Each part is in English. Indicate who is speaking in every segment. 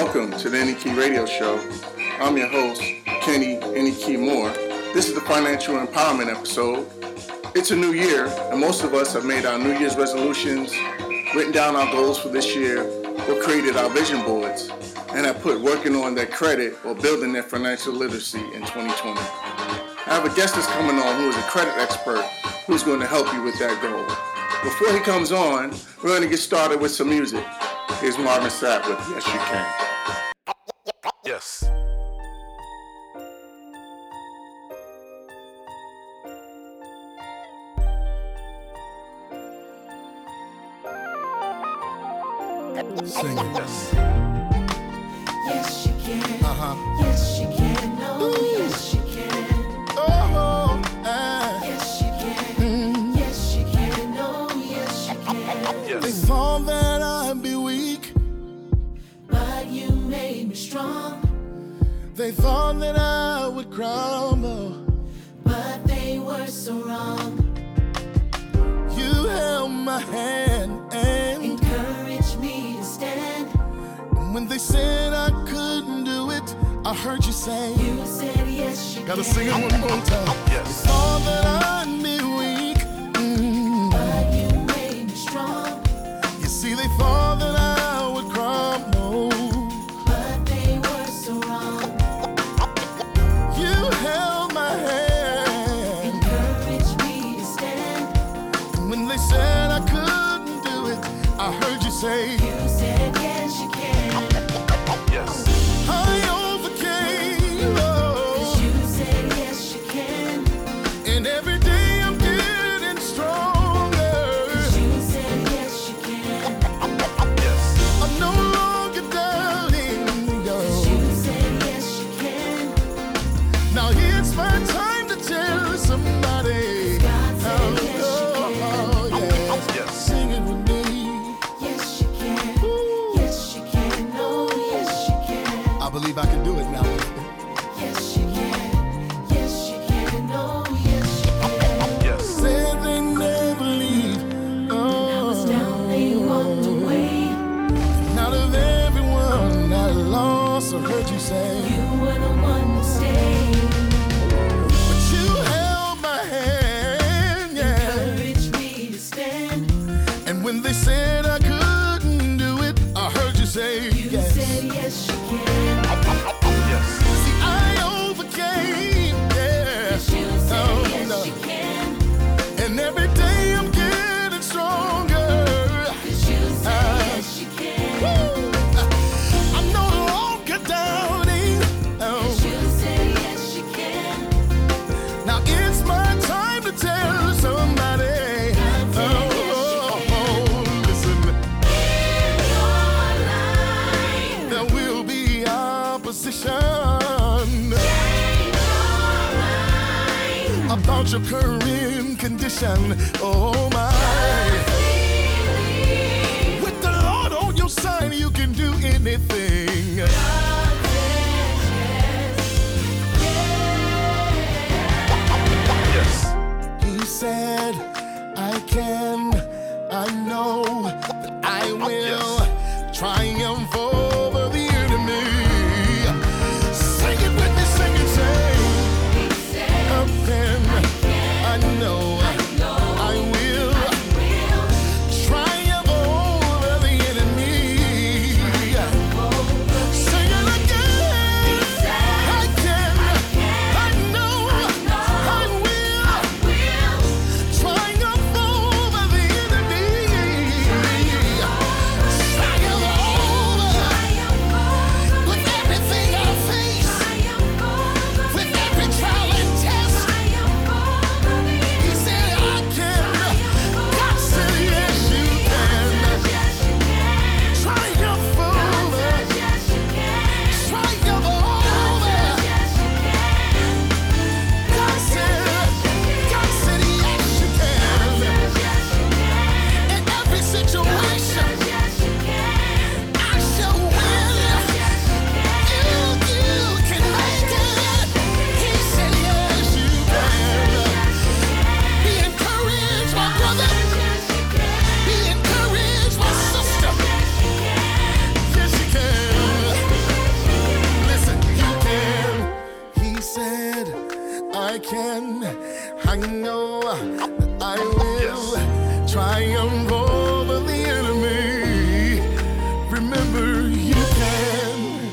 Speaker 1: Welcome to the NEK Radio Show. I'm your host, Kenny NEK Moore. This is the Financial Empowerment episode. It's a new year, and most of us have made our New Year's resolutions, written down our goals for this year, or created our vision boards, and have put working on their credit or building their financial literacy in 2020. I have a guest that's coming on who is a credit expert who's going to help you with that goal. Before he comes on, we're going to get started with some music. Here's Marvin Sapp with Yes You Can.
Speaker 2: say.
Speaker 3: You said yes, you
Speaker 2: Gotta
Speaker 3: can.
Speaker 2: sing it one more time.
Speaker 4: Yes.
Speaker 2: All that I also heard you say
Speaker 3: you were the
Speaker 2: condition. Oh my. With the Lord on your side, you can do anything.
Speaker 4: Yes.
Speaker 2: He said, I can, I know, that I will yes. triumph triumph over
Speaker 3: the enemy. Remember, you can.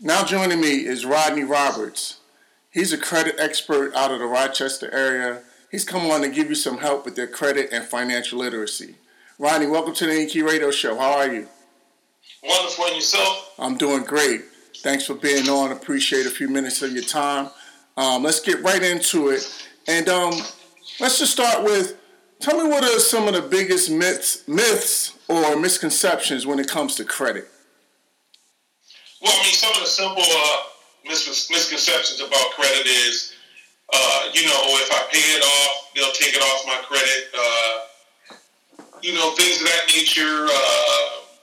Speaker 1: Now joining me is Rodney Roberts. He's a credit expert out of the Rochester area. He's come on to give you some help with their credit and financial literacy. Rodney, welcome to the NEK Radio Show. How are you?
Speaker 5: Wonderful and yourself.
Speaker 1: I'm doing great. Thanks for being on. Appreciate a few minutes of your time. Um, let's get right into it. And um, let's just start with tell me what are some of the biggest myths, myths or misconceptions when it comes to credit?
Speaker 5: Well, I mean, some of the simple uh, mis- misconceptions about credit is, uh, you know, if I pay it off, they'll take it off my credit. Uh, you know, things of that nature.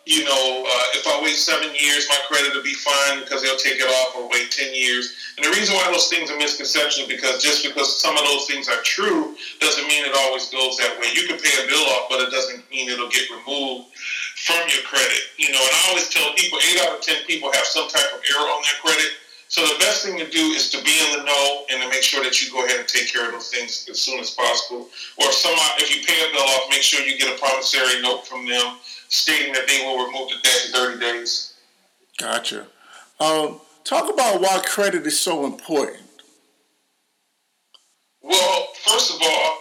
Speaker 5: You know, uh, if I wait seven years, my credit will be fine because they'll take it off, or wait ten years. And the reason why those things are misconceptions because just because some of those things are true doesn't mean it always goes that way. You can pay a bill off, but it doesn't mean it'll get removed from your credit. You know, and I always tell people, eight out of ten people have some type of error on their credit. So the best thing to do is to be in the know and to make sure that you go ahead and take care of those things as soon as possible. Or if somebody, if you pay a bill off, make sure you get a promissory note from them stating that they will remove the debt in 30 days.
Speaker 1: Gotcha. Um, talk about why credit is so important.
Speaker 5: Well, first of all,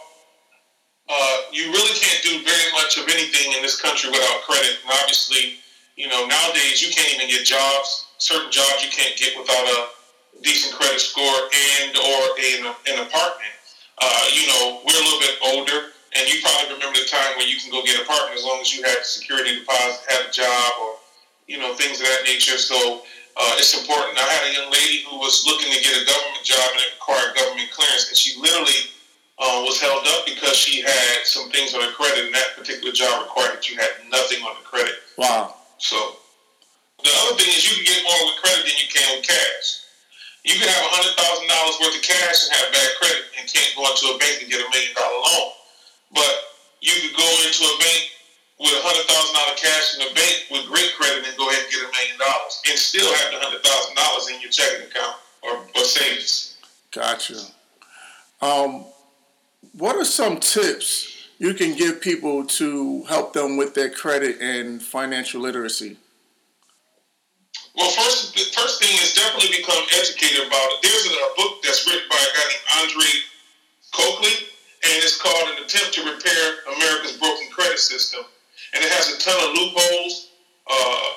Speaker 5: uh, you really can't do very much of anything in this country without credit. And obviously, you know, nowadays you can't even get jobs. Certain jobs you can't get without a decent credit score and or an, an apartment. Uh, you know, we're a little bit older, and you probably remember the time when you can go get an apartment as long as you had security deposit, had a job, or you know things of that nature. So uh, it's important. I had a young lady who was looking to get a government job and it required government clearance, and she literally uh, was held up because she had some things on her credit, and that particular job required that you had nothing on the credit.
Speaker 1: Wow.
Speaker 5: So the other thing is you can get more with credit than you can with cash. You can have hundred thousand dollars worth of cash and have bad credit and can't go into a bank and get a million dollar loan. But you could go into a bank with a hundred thousand dollar cash in the bank with great credit and go ahead and get a million dollars and still have the hundred thousand dollars in your checking account or, or savings.
Speaker 1: Gotcha. Um, what are some tips you can give people to help them with their credit and financial literacy?
Speaker 5: Well, first, the first thing is definitely become educated about it. There's a, a book that's written by a guy named Andre Coakley, and it's called An Attempt to Repair America's Broken Credit System. And it has a ton of loopholes uh,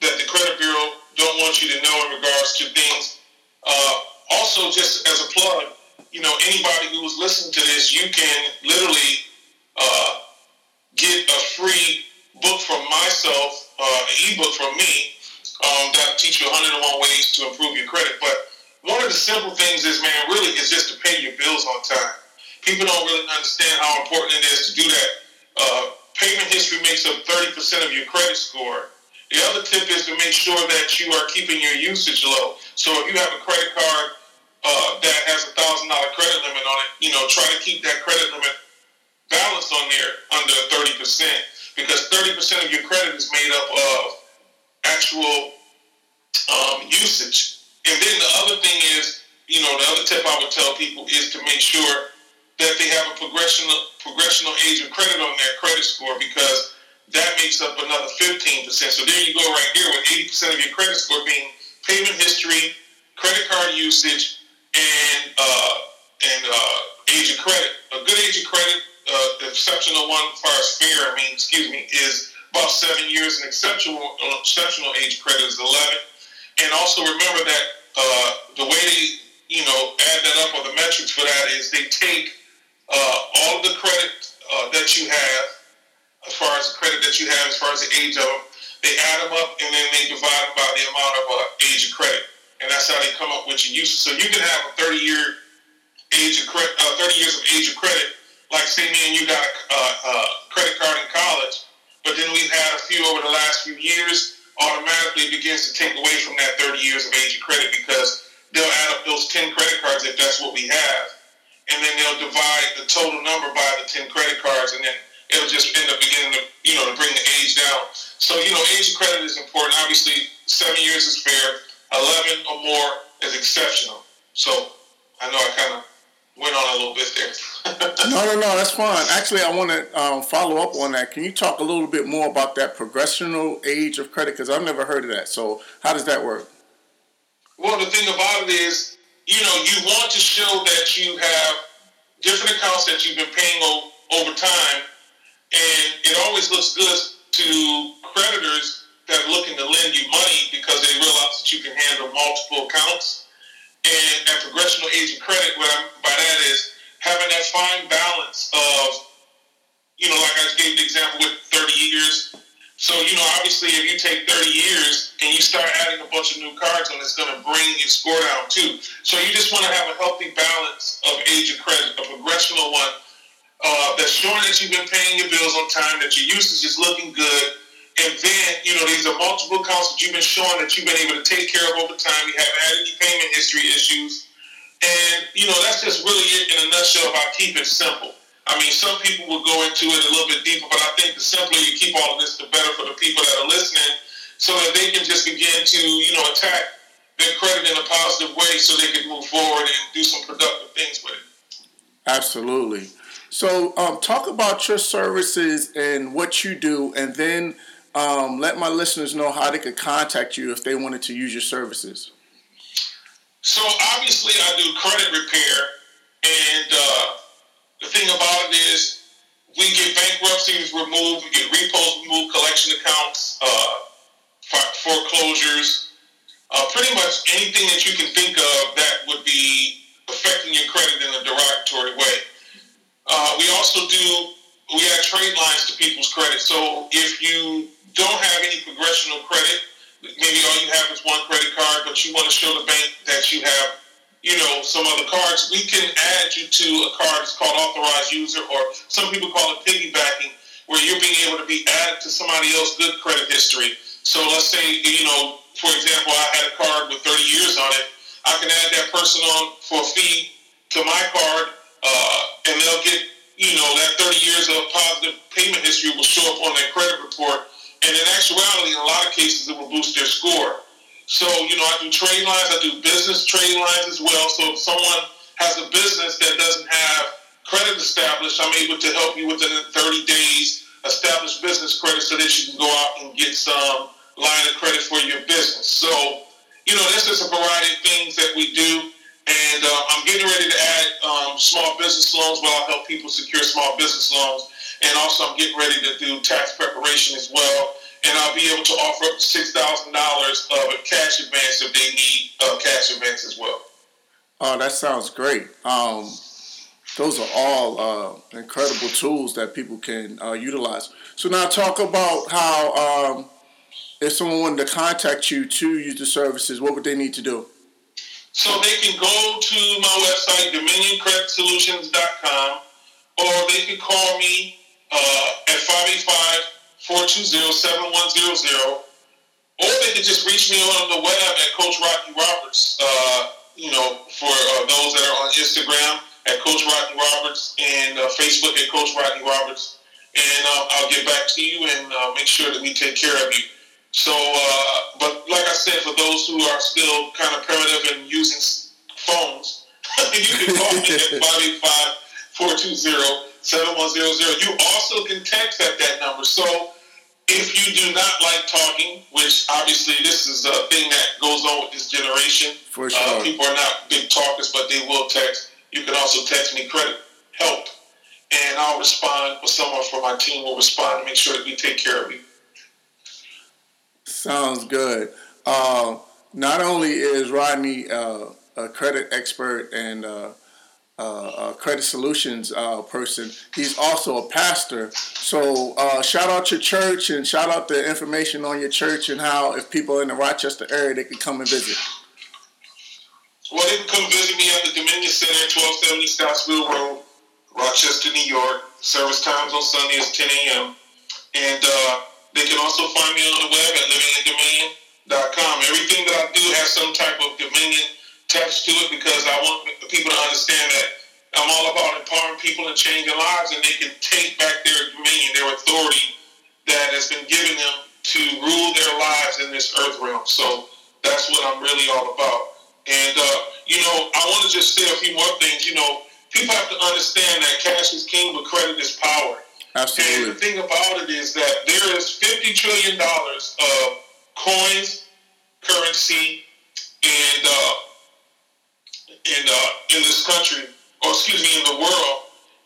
Speaker 5: that the credit bureau don't want you to know in regards to things. Uh, also, just as a plug, you know, anybody who's listening to this, you can literally uh, get a free book from myself, uh, an ebook from me, um, that'll teach you 101 ways to improve your credit. But one of the simple things is, man, really is just to pay your bills on time. People don't really understand how important it is to do that. Uh, payment history makes up 30% of your credit score. The other tip is to make sure that you are keeping your usage low. So if you have a credit card uh, that has a thousand dollar credit limit on it, you know, try to keep that credit limit balanced on there under 30% because 30% of your credit is made up of actual um, usage. And then the other thing is, you know, the other tip I would tell people is to make sure that they have a progressional progressional age of credit on their credit score because that makes up another 15%. So there you go right here with 80% of your credit score being payment history, credit card usage, and uh, and uh, age of credit. A good age of credit, uh, exceptional one as far as fair, I mean, excuse me, is about seven years. An exceptional uh, exceptional age credit is 11. And also remember that uh, the way they, you know, add that up or the metrics for that is they take uh, all the credit uh, that you have, as far as the credit that you have, as far as the age of they add them up and then they divide them by the amount of uh, age of credit, and that's how they come up with your usage. So you can have a 30 year age of credit, uh, 30 years of age of credit, like say me and you got a uh, uh, credit card in college, but then we've had a few over the last few years. Automatically begins to take away from that 30 years of age of credit because they'll add up those 10 credit cards if that's what we have and then they'll divide the total number by the 10 credit cards, and then it'll just end up beginning to, you know, to bring the age down. So, you know, age of credit is important. Obviously, seven years is fair, 11 or more is exceptional. So, I know I kind of went on a little bit there.
Speaker 1: No, no, no, that's fine. Actually, I want to um, follow up on that. Can you talk a little bit more about that progressional age of credit? Because I've never heard of that. So, how does that work?
Speaker 5: Well, the thing about it is, you know, you want to show that you have different accounts that you've been paying o- over time, and it always looks good to creditors that are looking to lend you money because they realize that you can handle multiple accounts. And at progressional age of credit, what I'm by that is having that fine balance of, you know, like I gave the example with 30 years. So, you know, obviously if you take 30 years and you start adding a bunch of new cards on, it's going to bring your score down too. So you just want to have a healthy balance of age of credit, a progressional one uh, that's showing that you've been paying your bills on time, that your usage is looking good, and then, you know, these are multiple accounts that you've been showing that you've been able to take care of over time. You haven't had any payment history issues. And, you know, that's just really it in a nutshell about keep it simple. I mean, some people will go into it a little bit deeper, but I think the simpler you keep all of this, the better for the people that are listening so that they can just begin to, you know, attack their credit in a positive way so they can move forward and do some productive things with it.
Speaker 1: Absolutely. So, um, talk about your services and what you do, and then um, let my listeners know how they could contact you if they wanted to use your services.
Speaker 5: So obviously, I do credit repair, and uh, the thing about it is, we get bankruptcies removed, we get repos removed, collection accounts, uh, foreclosures, uh, pretty much anything that you can think of that would be affecting your credit in a derogatory way. Uh, we also do we add trade lines to people's credit. So if you don't have any progressional credit, maybe all you have is one credit card, but you want to show the bank that you have, you know, some other cards, we can add you to a card that's called authorized user, or some people call it piggybacking, where you're being able to be added to somebody else's good credit history. So let's say, you know, for example, I had a card with 30 years on it. I can add that person on for a fee to my card, uh, and they'll get, you know, that 30 years of positive payment history will show up on their credit report. And in actuality, in a lot of cases, it will boost their score. So, you know, I do trade lines, I do business trade lines as well. So if someone has a business that doesn't have credit established, I'm able to help you within 30 days establish business credit so that you can go out and get some line of credit for your business. So, you know, this is a variety of things that we do. And uh, I'm getting ready to add um, small business loans where I'll help people secure small business loans. And also, I'm getting ready to do tax preparation as well. I'll be able to offer up to $6,000 of a cash advance if they need a cash advance as well.
Speaker 1: Oh, that sounds great. Um, those are all uh, incredible tools that people can uh, utilize. So now talk about how um, if someone wanted to contact you to use the services, what would they need to do?
Speaker 5: So they can go to my website, dominioncreditsolutions.com, or they can call me uh, at 585-420-7100, or they can just reach me on the web at Coach Rocky Roberts, uh, you know, for uh, those that are on Instagram at Coach Rocky Roberts and uh, Facebook at Coach Rocky Roberts. And uh, I'll get back to you and uh, make sure that we take care of you. So, uh, but like I said, for those who are still kind of primitive and using phones, you can call me at 585-420-7100. You also can text at that number. So if you do not like talking, which obviously this is a thing that goes on with this generation,
Speaker 1: For
Speaker 5: uh, people are not big talkers, but they will text. You can also text me credit help, and I'll respond, or someone from my team will respond to make sure that we take care of you.
Speaker 1: Sounds good. Uh, not only is Rodney uh, a credit expert and uh, uh, credit solutions uh, person, he's also a pastor. So uh, shout out your church and shout out the information on your church and how if people in the Rochester area they can come and visit.
Speaker 5: Well, they can come visit me at the Dominion Center, 1270 Scottsville Road, Rochester, New York. Service times on Sunday is 10 a.m. And uh, they can also find me on the web at livingthedominion.com. Everything that I do has some type of dominion attached to it because I want the people to understand that I'm all about empowering people and changing lives, and they can take back their dominion, their authority that has been given them to rule their lives in this earth realm. So that's what I'm really all about. And uh, you know, I want to just say a few more things. You know, people have to understand that cash is king, but credit is power. Absolutely. And the thing about it is that there is fifty trillion dollars of coins, currency, and uh, in uh, in this country, or excuse me, in the world.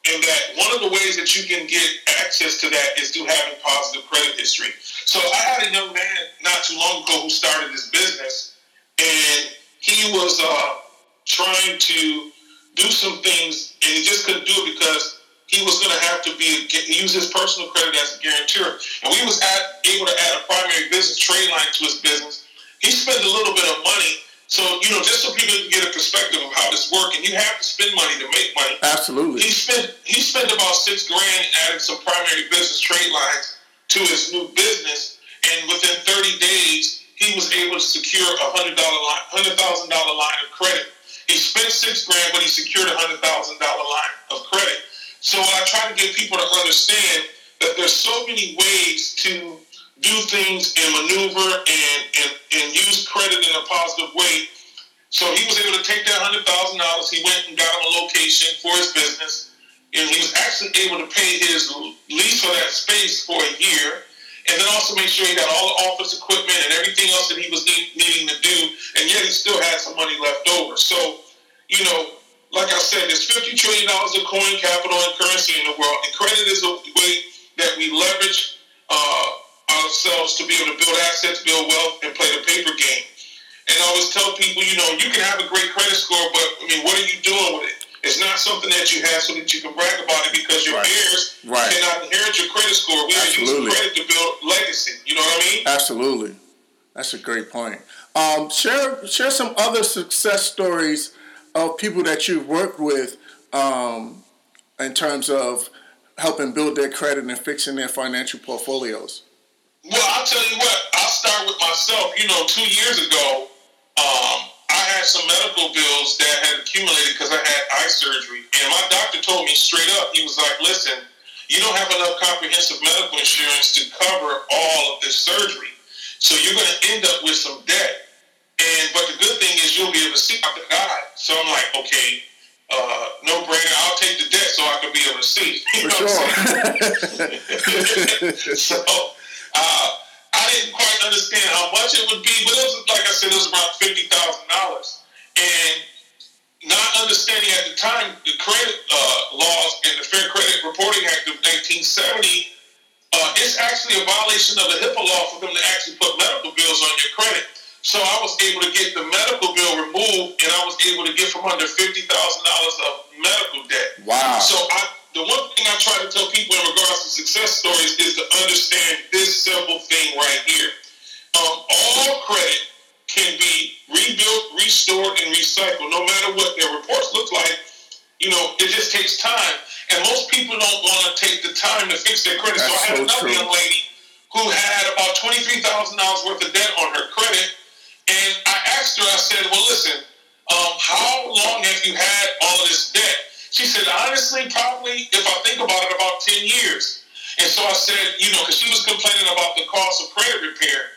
Speaker 5: And that one of the ways that you can get access to that is through having positive credit history. So I had a young man not too long ago who started this business, and he was uh, trying to do some things, and he just couldn't do it because he was going to have to be use his personal credit as a guarantor. And we was at, able to add a primary business trade line to his business. He spent a little bit of money, so you know, just so people can get a perspective of how this works. And you have to spend money to make money.
Speaker 1: Absolutely.
Speaker 5: He spent he spent about six grand adding some primary business trade lines to his new business, and within 30 days, he was able to secure a hundred dollar line, hundred thousand dollar line of credit. He spent six grand, but he secured a hundred thousand dollar line of credit. So what I try to get people to understand that there's so many ways to do things and maneuver and, and, and use credit in a positive way. So he was able to take that hundred thousand dollars. He went and got him a location for his business, and he was actually able to pay his lease for that space for a year, and then also make sure he got all the office equipment and everything else that he was need, needing to do, and yet he still had some money left over. So, you know, like I said, there's fifty trillion dollars of coin capital and currency in the world, and credit is a way that we leverage uh, ourselves to be able to build assets, build wealth, and play the paper game. And I always tell people, you know, you can have a great credit score, but I mean, what are you doing with it? It's not something that you have so that you can brag about it because your
Speaker 1: Right.
Speaker 5: heirs
Speaker 1: Right.
Speaker 5: cannot inherit your credit score. We are using credit to build legacy. You know what I mean?
Speaker 1: Absolutely. That's a great point. Um, share share some other success stories of people that you've worked with um, in terms of helping build their credit and fixing their financial portfolios.
Speaker 5: Well, I'll tell you what. I'll start with myself. You know, two years ago, um, I had some medical bills that had accumulated because I had eye surgery, and my doctor told me straight up. He was like, "Listen, you don't have enough comprehensive medical insurance to cover all of this surgery, so you're going to end up with some debt." And but the good thing is you'll be able to see out the guy. So I'm like, okay, uh, no brainer. I'll take the debt so I can be able to see. You
Speaker 1: For
Speaker 5: know what I'm saying?
Speaker 1: sure.
Speaker 5: so uh, I didn't quite understand how much it would be, but it was like I said, it was about fifty thousand dollars, and not understanding at the time the credit uh, laws and the Fair Credit Reporting Act of 1970. Uh, it's actually a violation of the HIPAA law for them to actually put medical bills on your credit. So I was able to get the medical bill removed, and I was able to get from under fifty thousand dollars of medical debt.
Speaker 1: Wow.
Speaker 5: So I, the one thing I try to tell people in regards to success stories is to understand this simple thing right here. Um, all credit can be rebuilt, restored, and recycled, no matter what their reports look like. You know, it just takes time, and most people don't want to take the time to fix their credit. so I had
Speaker 1: so
Speaker 5: another
Speaker 1: true.
Speaker 5: young lady who had about twenty-three thousand dollars worth of debt on her credit, and I asked her. I said, "Well, listen, um, how long have you had all of this debt?" She said, "Honestly, probably if I think about it, about ten years." And so I said, you know, because she was complaining about the cost of credit repair,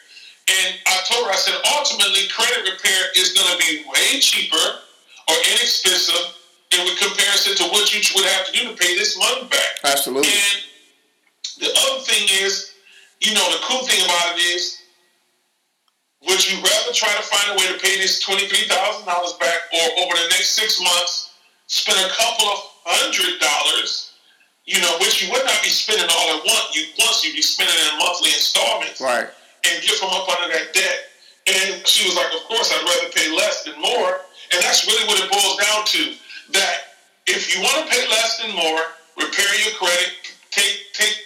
Speaker 5: and I told her, I said, ultimately, credit repair is going to be way cheaper or inexpensive in comparison to what you would have to do to pay this money back.
Speaker 1: Absolutely.
Speaker 5: And the other thing is, you know, the cool thing about it is, would you rather try to find a way to pay this twenty-three thousand dollars back, or over the next six months, spend a couple of hundred dollars, you know, which you would not be spending all at once. You once you'd be spending it in monthly installments,
Speaker 1: Right.
Speaker 5: and get from up under that debt. And she was like, of course, I'd rather pay less than more. And that's really what it boils down to. That if you want to pay less than more, repair your credit, take take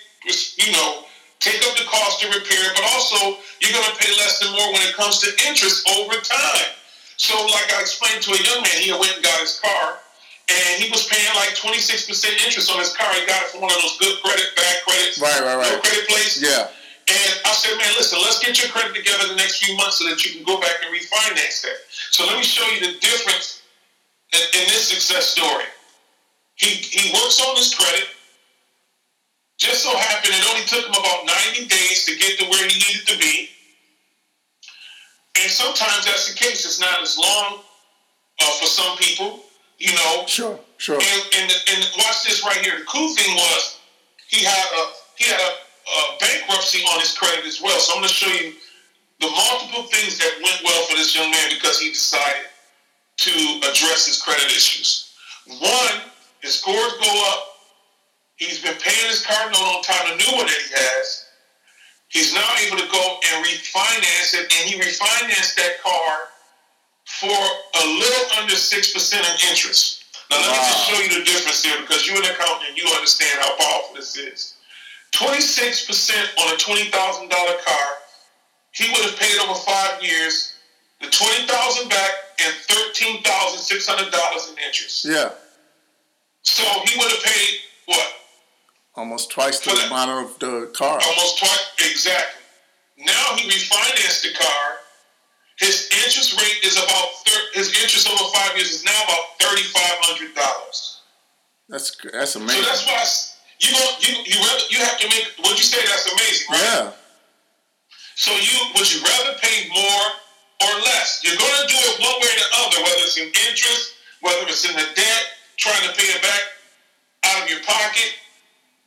Speaker 5: you know, take up the cost to repair, but also you're gonna pay less than more when it comes to interest over time. So like I explained to a young man, he went and got his car and he was paying like 26% interest on his car. He got it from one of those good credit, bad credits,
Speaker 1: Right, right, right.
Speaker 5: no credit place.
Speaker 1: Yeah.
Speaker 5: And I said, man, listen, let's get your credit together the next few months so that you can go back and refinance that. So let me show you the difference in, in this success story. He, he works on his credit. Just so happened it only took him about 90 days to get to where he needed to be. And sometimes that's the case. It's not as long uh, for some people, you know.
Speaker 1: Sure, sure.
Speaker 5: And, and, and, watch this right here. The cool thing was he had a he had a, a bankruptcy on his credit as well. So I'm going to show you the multiple things that went well for this young man because he decided to address his credit issues. One, his scores go up He's been paying his car note on time, the new one that he has. He's now able to go and refinance it, and he refinanced that car for a little under six percent in interest. Now let me just show you the difference here because you're an accountant, you understand how powerful this is. Twenty-six percent on a twenty thousand dollar car, he would have paid over five years the twenty thousand back and thirteen thousand six hundred dollars in interest.
Speaker 1: Yeah,
Speaker 5: So he would have paid what?
Speaker 1: Almost twice the
Speaker 5: that-
Speaker 1: amount of the car.
Speaker 5: Almost twice exactly. Now he refinanced the car. His interest rate is about thir- his interest over five years is now about thirty five hundred dollars.
Speaker 1: That's that's amazing.
Speaker 5: So that's why I you go you you rather, you have to make. Would you say that's amazing, right?
Speaker 1: Yeah,
Speaker 5: So you would you rather pay more or less? You're going to do it one way or the other, whether it's in interest, whether it's in the debt, trying to pay it back out of your pocket,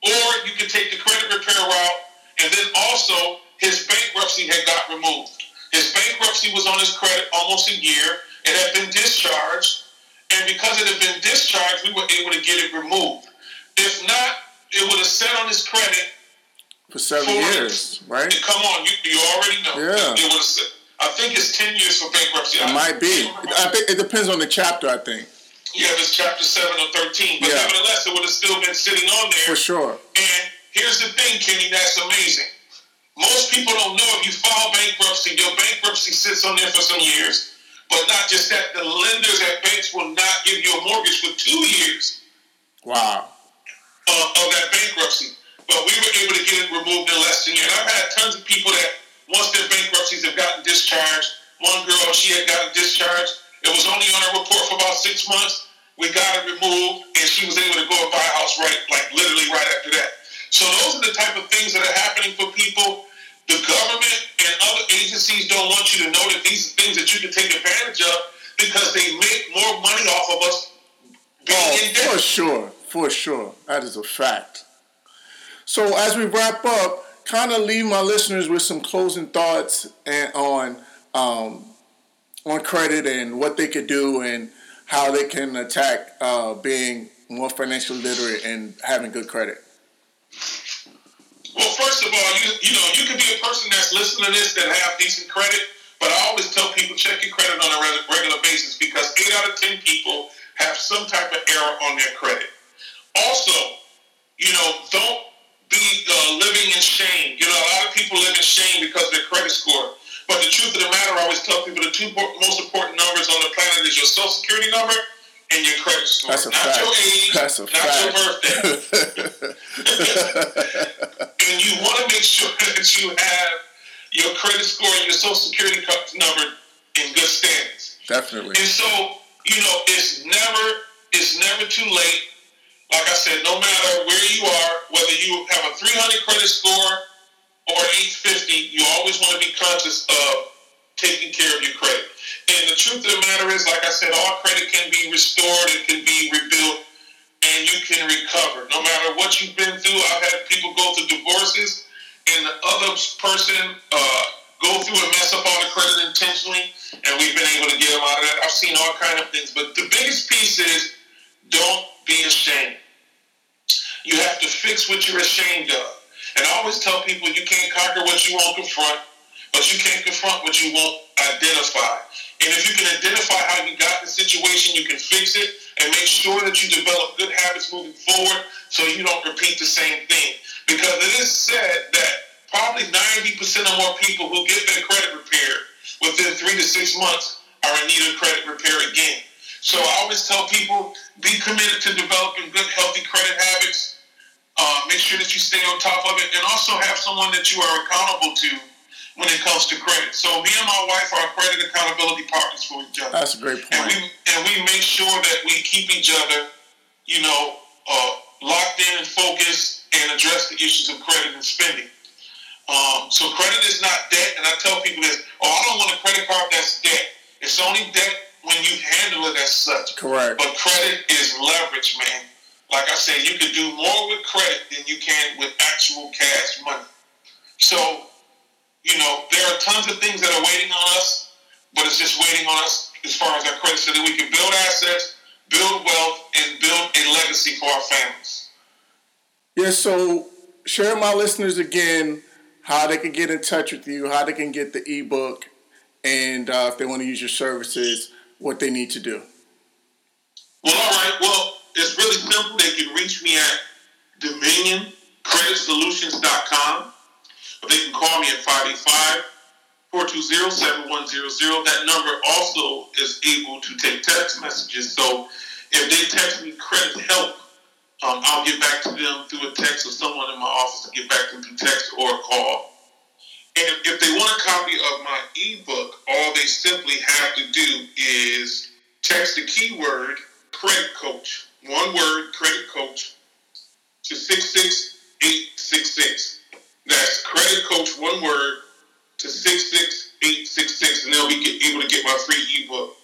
Speaker 5: or you can take the credit repair route. And then also, his bankruptcy had got removed. His bankruptcy was on his credit almost a year. It had been discharged, and because it had been discharged, we were able to get it removed. If not, it would have sat on his credit
Speaker 1: for seven
Speaker 5: Four
Speaker 1: years, right?
Speaker 5: Come on, you, you already know.
Speaker 1: Yeah.
Speaker 5: It was, I think it's 10 years for bankruptcy.
Speaker 1: It might be. I think it depends on the chapter. I think
Speaker 5: Yeah, it's chapter 7 or 13. But
Speaker 1: Yeah.
Speaker 5: nevertheless, it would have still been sitting on there.
Speaker 1: for sure.
Speaker 5: And here's the thing, Kenny, that's amazing. Most people don't know if you file bankruptcy, your bankruptcy sits on there for some years. But not just that, the lenders at banks will not give you a mortgage for two years
Speaker 1: Wow.
Speaker 5: uh, of that bankruptcy. But we were able to get it removed in less than a year. And I've had tons of people that once their bankruptcies have gotten discharged, one girl, she had gotten discharged. It was only on her report for about six months. We got it removed, and she was able to go and buy a house right, like literally right after that. So those are the type of things that are happening for people. The government and other agencies don't want you to know that these are things that you can take advantage of because they make more money off of us being
Speaker 1: Oh,
Speaker 5: in debt.
Speaker 1: for sure, for sure. That is a fact. So as we wrap up, kind of leave my listeners with some closing thoughts and on um, on credit and what they could do and how they can attack uh, being more financially literate and having good credit.
Speaker 5: Well, first of all, you you know you could be a person that's listening to this that have decent credit, but I always tell people check your credit on a regular basis because eight out of ten people have some type of error on their credit. Also, you know, don't be uh, living in shame. You know, a lot of people live in shame because their credit score. But the truth of the matter, I always tell people the two most important numbers on the planet is your social security number and your credit score.
Speaker 1: That's a
Speaker 5: not
Speaker 1: fact.
Speaker 5: your age,
Speaker 1: That's a
Speaker 5: not your birthday. and you want to make sure that you have your credit score and your social security number in good standings.
Speaker 1: Definitely.
Speaker 5: And so, you know, it's never it's never too late. Like I said, no matter where you are, whether you have a 300 credit score or 850, you always want to be conscious of taking care of your credit. And the truth of the matter is, like I said, all credit can be restored, it can be rebuilt, and you can recover. No matter what you've been through, I've had people go through divorces, and the other person uh, go through and mess up all the credit intentionally, and we've been able to get them out of that. I've seen all kind of things, but the biggest piece is don't be ashamed. You have to fix what you're ashamed of. And I always tell people you can't conquer what you won't confront, but you can't confront what you won't identify. And if you can identify how you got the situation, you can fix it and make sure that you develop good habits moving forward so you don't repeat the same thing. Because it is said that probably 90% or more people who get their credit repaired within three to six months are in need of credit repair again. So I always tell people be committed to developing good, healthy credit habits. Uh, make sure that you stay on top of it, and also have someone that you are accountable to when it comes to credit. So me and my wife are credit accountability partners for each other,
Speaker 1: That's a great
Speaker 5: and we
Speaker 1: point.
Speaker 5: and we make sure that we keep each other, you know, uh, locked in and focused, and address the issues of credit and spending. Um, so credit is not debt, and I tell people this: Oh, I don't want a credit card that's debt. It's only debt when you handle it as such.
Speaker 1: Correct.
Speaker 5: But credit is leverage, man. Like I said, you can do more with credit than you can with actual cash money. So, you know, there are tons of things that are waiting on us, but it's just waiting on us as far as our credit so that we can build assets, build wealth, and build a legacy for our families.
Speaker 1: Yeah, so share my listeners again how they can get in touch with you, how they can get the ebook, and uh, if they want to use your services, what they need to do.
Speaker 5: Well, all right. Well, it's really simple. They can reach me at DominionCreditSolutions.com. Or they can call me at 585 420 7100. That number also is able to take text messages. So if they text me credit help, um, I'll get back to them through a text or someone in my office will get back to them through text or a call. And if they want a copy of my ebook, all they simply have to do is text the keyword credit coach, one word credit coach, to 66866. That's credit coach, one word, to 66866, and they'll be able to get my free ebook,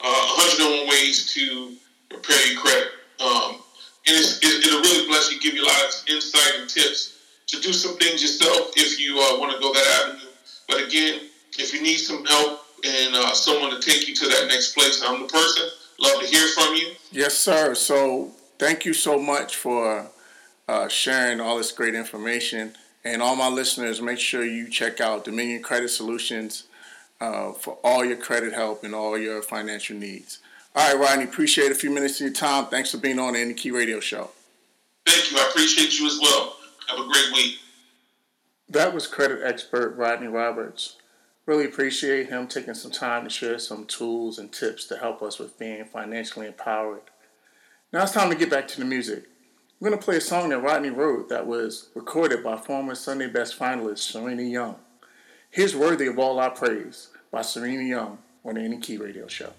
Speaker 5: uh, 101 Ways to Prepare Your Credit. Um, and it, it'll really bless you, give you a lot of insight and tips to do some things yourself if you uh, want to go that avenue. But again, if you need some help and uh, someone to take you to that next place, I'm the person. Love to hear from you.
Speaker 1: Yes, sir. So thank you so much for uh, sharing all this great information. And all my listeners, make sure you check out Dominion Credit Solutions uh, for all your credit help and all your financial needs. All right, Rodney, appreciate a few minutes of your time. Thanks for being on the NEK Radio Show.
Speaker 5: Thank you. I appreciate you as well. Have a great week.
Speaker 1: That was credit expert Rodney Roberts. Really appreciate him taking some time to share some tools and tips to help us with being financially empowered. Now it's time to get back to the music. I'm going to play a song that Rodney wrote that was recorded by former Sunday Best finalist Serena Young. Here's Worthy of All Our Praise by Serena Young on the NEK Radio Show.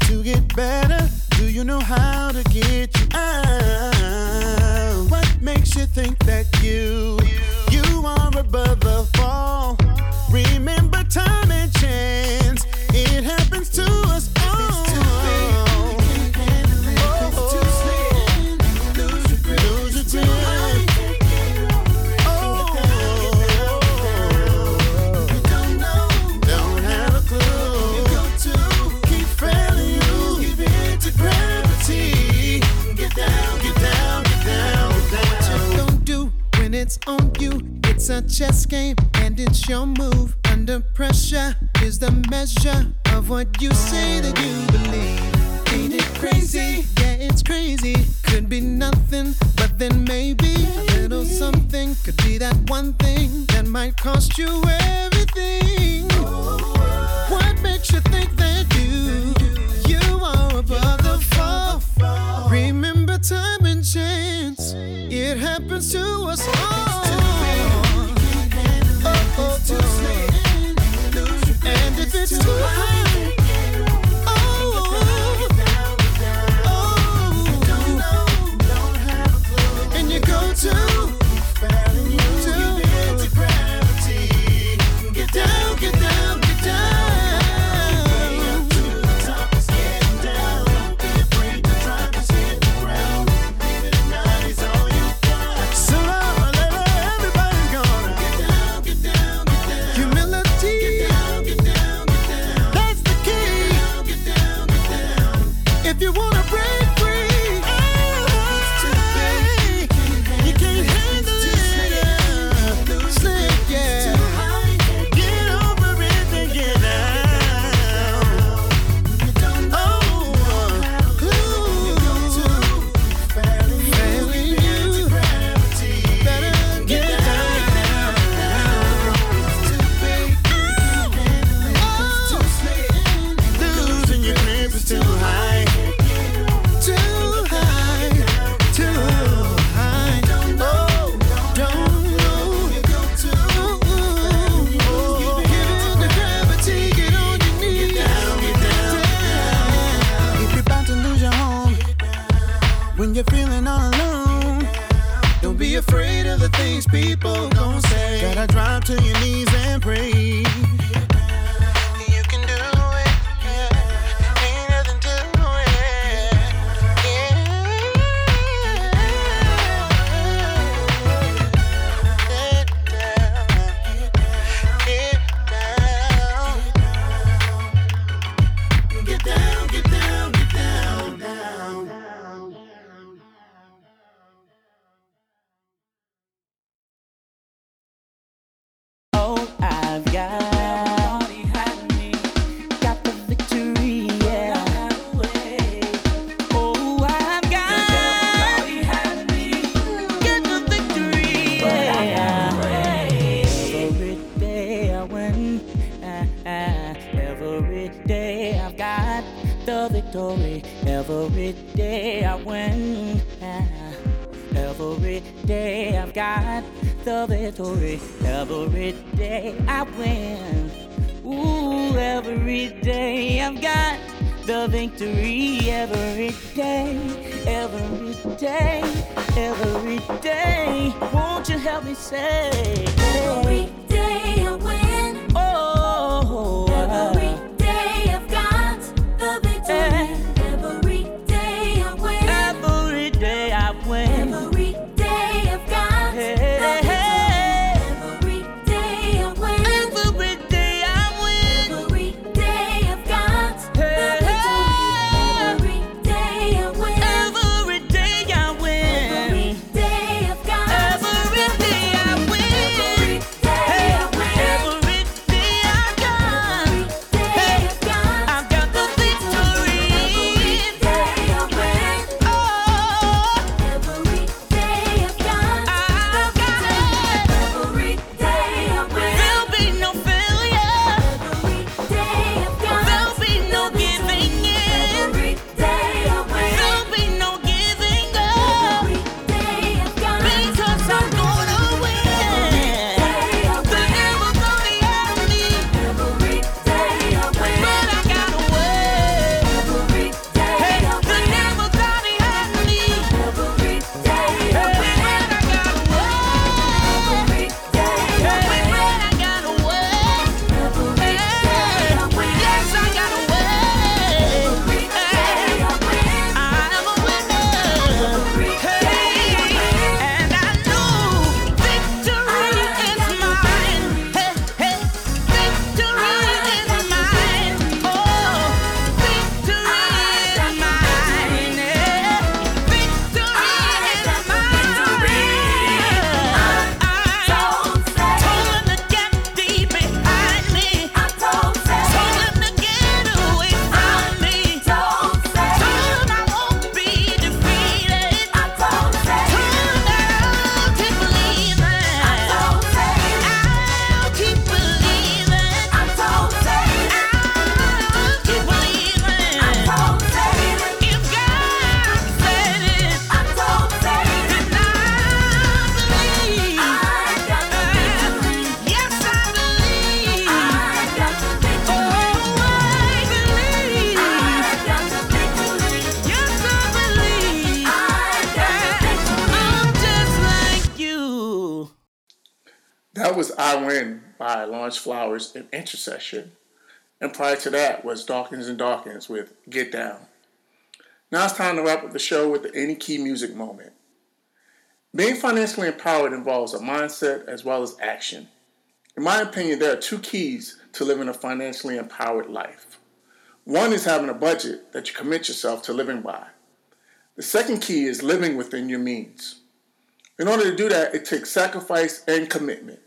Speaker 6: to
Speaker 3: get better? Do you know how to get you out? What makes you think that you, you are above the fall? Remember time and chance, it happens to us It's a chess game and it's your move. Under pressure is the measure of what you say that you believe. Ain't it crazy? Yeah, it's crazy. Could be nothing, but then maybe a little something could be that one thing that might cost you everything. What makes you think that you you are above the fall? Remember time and chance. It happens to us all go to sleep. And if it's too high. I'm telling you.
Speaker 1: Intercession. And prior to that was Dawkins and Dawkins with Get Down. Now it's time to wrap up the show with the Any Key Music moment. Being financially empowered involves a mindset as well as action. In my opinion, there are two keys to living a financially empowered life. One is having a budget that you commit yourself to living by. The second key is living within your means. In order to do that, it takes sacrifice and commitment.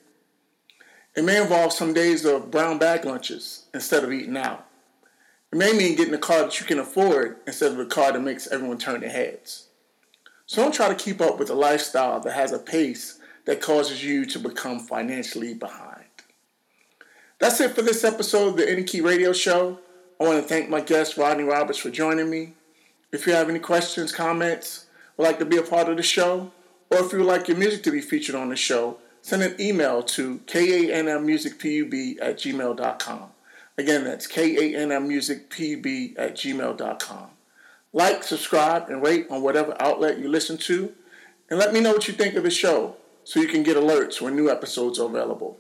Speaker 1: It may involve some days of brown bag lunches instead of eating out. It may mean getting a car that you can afford instead of a car that makes everyone turn their heads. So don't try to keep up with a lifestyle that has a pace that causes you to become financially behind. That's it for this episode of the Any Key Radio Show. I want to thank my guest Rodney Roberts for joining me. If you have any questions, comments, would like to be a part of the show, or if you would like your music to be featured on the show, send an email to kanmmusicpub at gmail.com. Again, that's kanmmusicpub at gmail.com. Like, subscribe, and rate on whatever outlet you listen to, and let me know what you think of the show so you can get alerts when new episodes are available.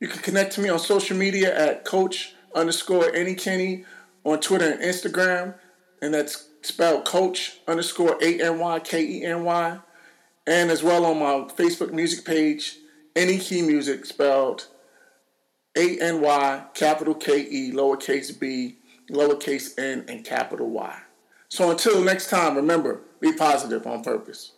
Speaker 1: You can connect to me on social media at coach underscore any Kenny on Twitter and Instagram, and that's spelled coach underscore A N Y K E N Y, and as well on my Facebook music page, Any Key Music, spelled A N Y capital K E lowercase b lowercase n and capital Y. So until next time, remember, be positive on purpose.